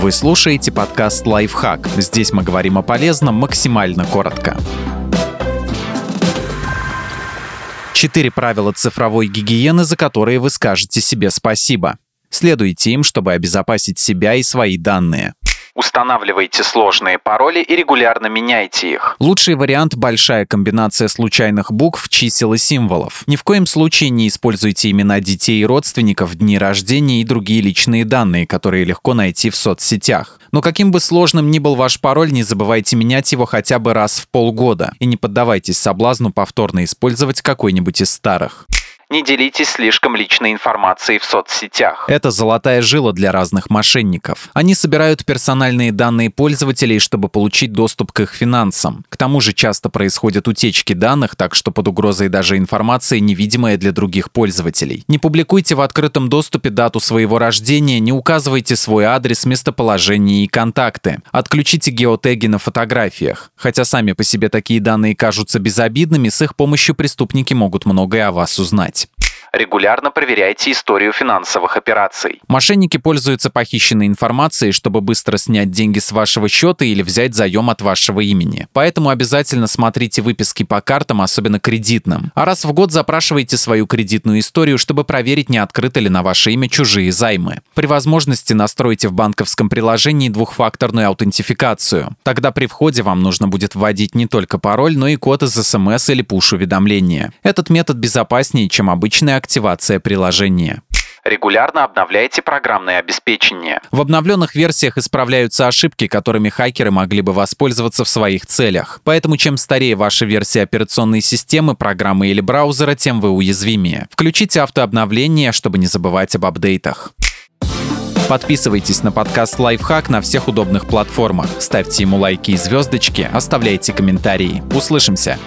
Вы слушаете подкаст «Лайфхак». Здесь мы говорим о полезном максимально коротко. Четыре правила цифровой гигиены, за которые вы скажете себе спасибо. Следуйте им, чтобы обезопасить себя и свои данные. Устанавливайте сложные пароли и регулярно меняйте их. Лучший вариант – большая комбинация случайных букв, чисел и символов. Ни в коем случае не используйте имена детей и родственников, дни рождения и другие личные данные, которые легко найти в соцсетях. Но каким бы сложным ни был ваш пароль, не забывайте менять его хотя бы раз в полгода. И не поддавайтесь соблазну повторно использовать какой-нибудь из старых не делитесь слишком личной информацией в соцсетях. Это золотая жила для разных мошенников. Они собирают персональные данные пользователей, чтобы получить доступ к их финансам. К тому же часто происходят утечки данных, так что под угрозой даже информация, невидимая для других пользователей. Не публикуйте в открытом доступе дату своего рождения, не указывайте свой адрес, местоположение и контакты. Отключите геотеги на фотографиях. Хотя сами по себе такие данные кажутся безобидными, с их помощью преступники могут многое о вас узнать. Регулярно проверяйте историю финансовых операций. Мошенники пользуются похищенной информацией, чтобы быстро снять деньги с вашего счета или взять заем от вашего имени. Поэтому обязательно смотрите выписки по картам, особенно кредитным. А раз в год запрашивайте свою кредитную историю, чтобы проверить, не открыты ли на ваше имя чужие займы. При возможности настройте в банковском приложении двухфакторную аутентификацию. Тогда при входе вам нужно будет вводить не только пароль, но и код из смс или пуш-уведомления. Этот метод безопаснее, чем обычная активация приложения. Регулярно обновляйте программное обеспечение. В обновленных версиях исправляются ошибки, которыми хакеры могли бы воспользоваться в своих целях. Поэтому чем старее ваша версия операционной системы, программы или браузера, тем вы уязвимее. Включите автообновление, чтобы не забывать об апдейтах. Подписывайтесь на подкаст «Лайфхак» на всех удобных платформах. Ставьте ему лайки и звездочки, оставляйте комментарии. Услышимся!